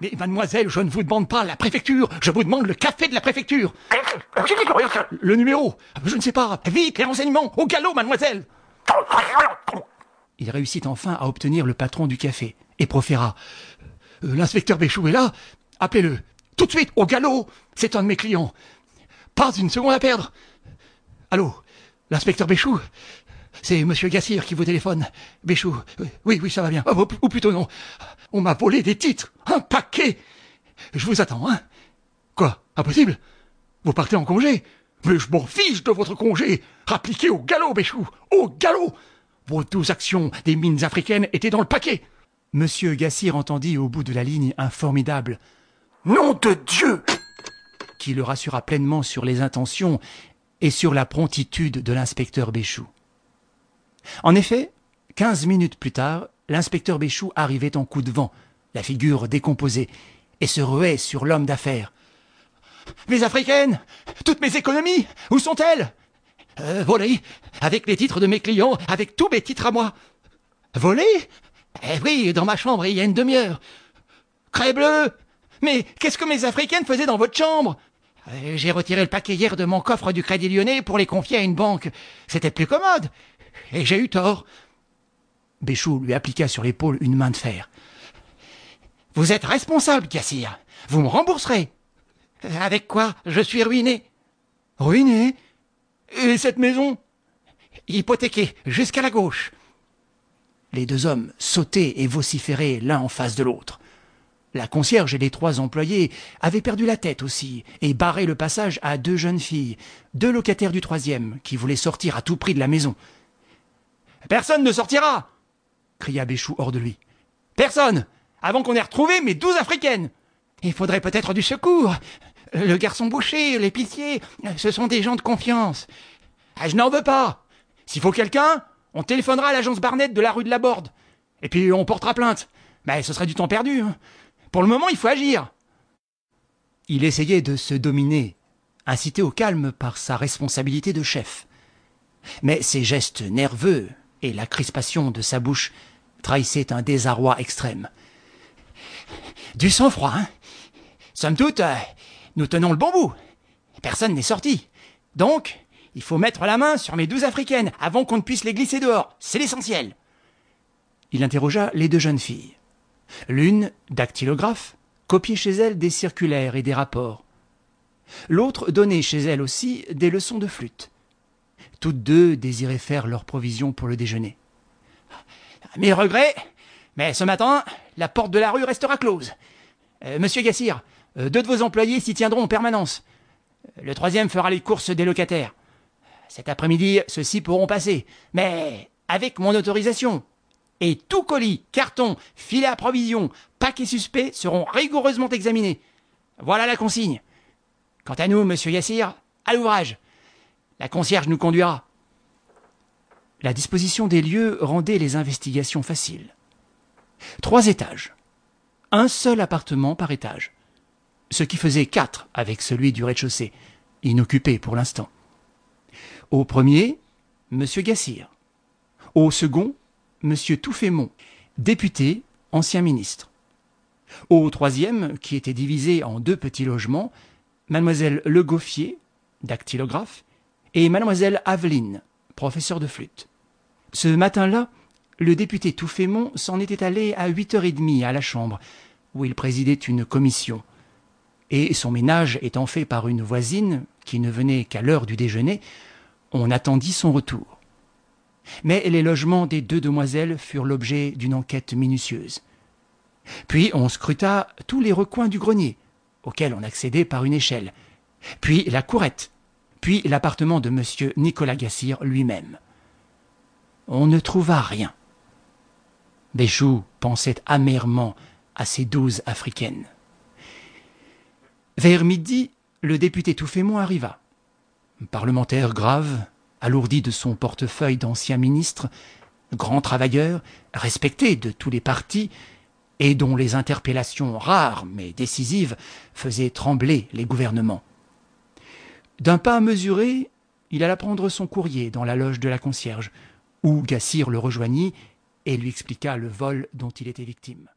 Mais mademoiselle, je ne vous demande pas la préfecture, je vous demande le café de la préfecture. Le numéro, je ne sais pas. Vite, les renseignements, au galop, mademoiselle. Il réussit enfin à obtenir le patron du café et proféra. Euh, L'inspecteur Béchou est là, appelez-le. Tout de suite, au galop, c'est un de mes clients. Pas une seconde à perdre. Allô, l'inspecteur Béchou? C'est monsieur Gassir qui vous téléphone. Béchou, euh, oui, oui, ça va bien. Oh, ou plutôt non. On m'a volé des titres. Un paquet. Je vous attends, hein. Quoi Impossible? Vous partez en congé? Mais je m'en fiche de votre congé. Appliquez au galop, Béchou. Au galop Vos douze actions des mines africaines étaient dans le paquet. Monsieur Gassir entendit au bout de la ligne un formidable Nom de Dieu qui le rassura pleinement sur les intentions et sur la promptitude de l'inspecteur Béchou. En effet, quinze minutes plus tard, l'inspecteur Béchou arrivait en coup de vent, la figure décomposée, et se ruait sur l'homme d'affaires. Mes africaines Toutes mes économies Où sont-elles? Euh, Volées Avec les titres de mes clients, avec tous mes titres à moi Volées Eh oui, dans ma chambre il y a une demi-heure. Crée bleue Mais qu'est-ce que mes africaines faisaient dans votre chambre? Euh, J'ai retiré le paquet hier de mon coffre du Crédit Lyonnais pour les confier à une banque. C'était plus commode. Et j'ai eu tort. Béchou lui appliqua sur l'épaule une main de fer. Vous êtes responsable, Cassir. Vous me rembourserez. Avec quoi Je suis ruiné. Ruiné Et cette maison Hypothéquée jusqu'à la gauche. Les deux hommes sautaient et vociféraient l'un en face de l'autre. La concierge et les trois employés avaient perdu la tête aussi et barré le passage à deux jeunes filles, deux locataires du troisième, qui voulaient sortir à tout prix de la maison. Personne ne sortira cria Béchou hors de lui. Personne Avant qu'on ait retrouvé mes douze africaines Il faudrait peut-être du secours. Le garçon boucher, l'épicier, ce sont des gens de confiance. Ah, je n'en veux pas S'il faut quelqu'un, on téléphonera à l'agence Barnett de la rue de la Borde. Et puis on portera plainte. Mais ce serait du temps perdu. hein. Pour le moment, il faut agir. Il essayait de se dominer, incité au calme par sa responsabilité de chef. Mais ses gestes nerveux et la crispation de sa bouche trahissaient un désarroi extrême. Du sang-froid, hein Somme toute, euh, nous tenons le bon bout. Personne n'est sorti. Donc, il faut mettre la main sur mes douze africaines avant qu'on ne puisse les glisser dehors. C'est l'essentiel. Il interrogea les deux jeunes filles. L'une, dactylographe, copiait chez elle des circulaires et des rapports. L'autre donnait chez elle aussi des leçons de flûte. Toutes deux désiraient faire leur provision pour le déjeuner. Mes regrets, mais ce matin, la porte de la rue restera close. Euh, Monsieur Gassir, euh, deux de vos employés s'y tiendront en permanence. Euh, Le troisième fera les courses des locataires. Cet après-midi, ceux-ci pourront passer, mais avec mon autorisation. Et tout colis, carton, filet à provision, paquet suspect seront rigoureusement examinés. Voilà la consigne. Quant à nous, monsieur Yassir, à l'ouvrage. La concierge nous conduira. La disposition des lieux rendait les investigations faciles. Trois étages. Un seul appartement par étage. Ce qui faisait quatre avec celui du rez-de-chaussée, inoccupé pour l'instant. Au premier, monsieur Gassir. Au second, monsieur Touffémont, député, ancien ministre. Au troisième, qui était divisé en deux petits logements, mademoiselle Le Goffier, dactylographe, et mademoiselle Aveline, professeur de flûte. Ce matin-là, le député Touffémont s'en était allé à huit heures et demie à la Chambre, où il présidait une commission. Et son ménage étant fait par une voisine, qui ne venait qu'à l'heure du déjeuner, on attendit son retour. Mais les logements des deux demoiselles furent l'objet d'une enquête minutieuse. Puis on scruta tous les recoins du grenier, auquel on accédait par une échelle, puis la courette, puis l'appartement de M. Nicolas Gassir lui-même. On ne trouva rien. Béchou pensait amèrement à ces douze africaines. Vers midi, le député Touffémont arriva. Parlementaire grave, alourdi de son portefeuille d'ancien ministre, grand travailleur, respecté de tous les partis, et dont les interpellations rares mais décisives faisaient trembler les gouvernements. D'un pas mesuré, il alla prendre son courrier dans la loge de la concierge, où Gassir le rejoignit et lui expliqua le vol dont il était victime.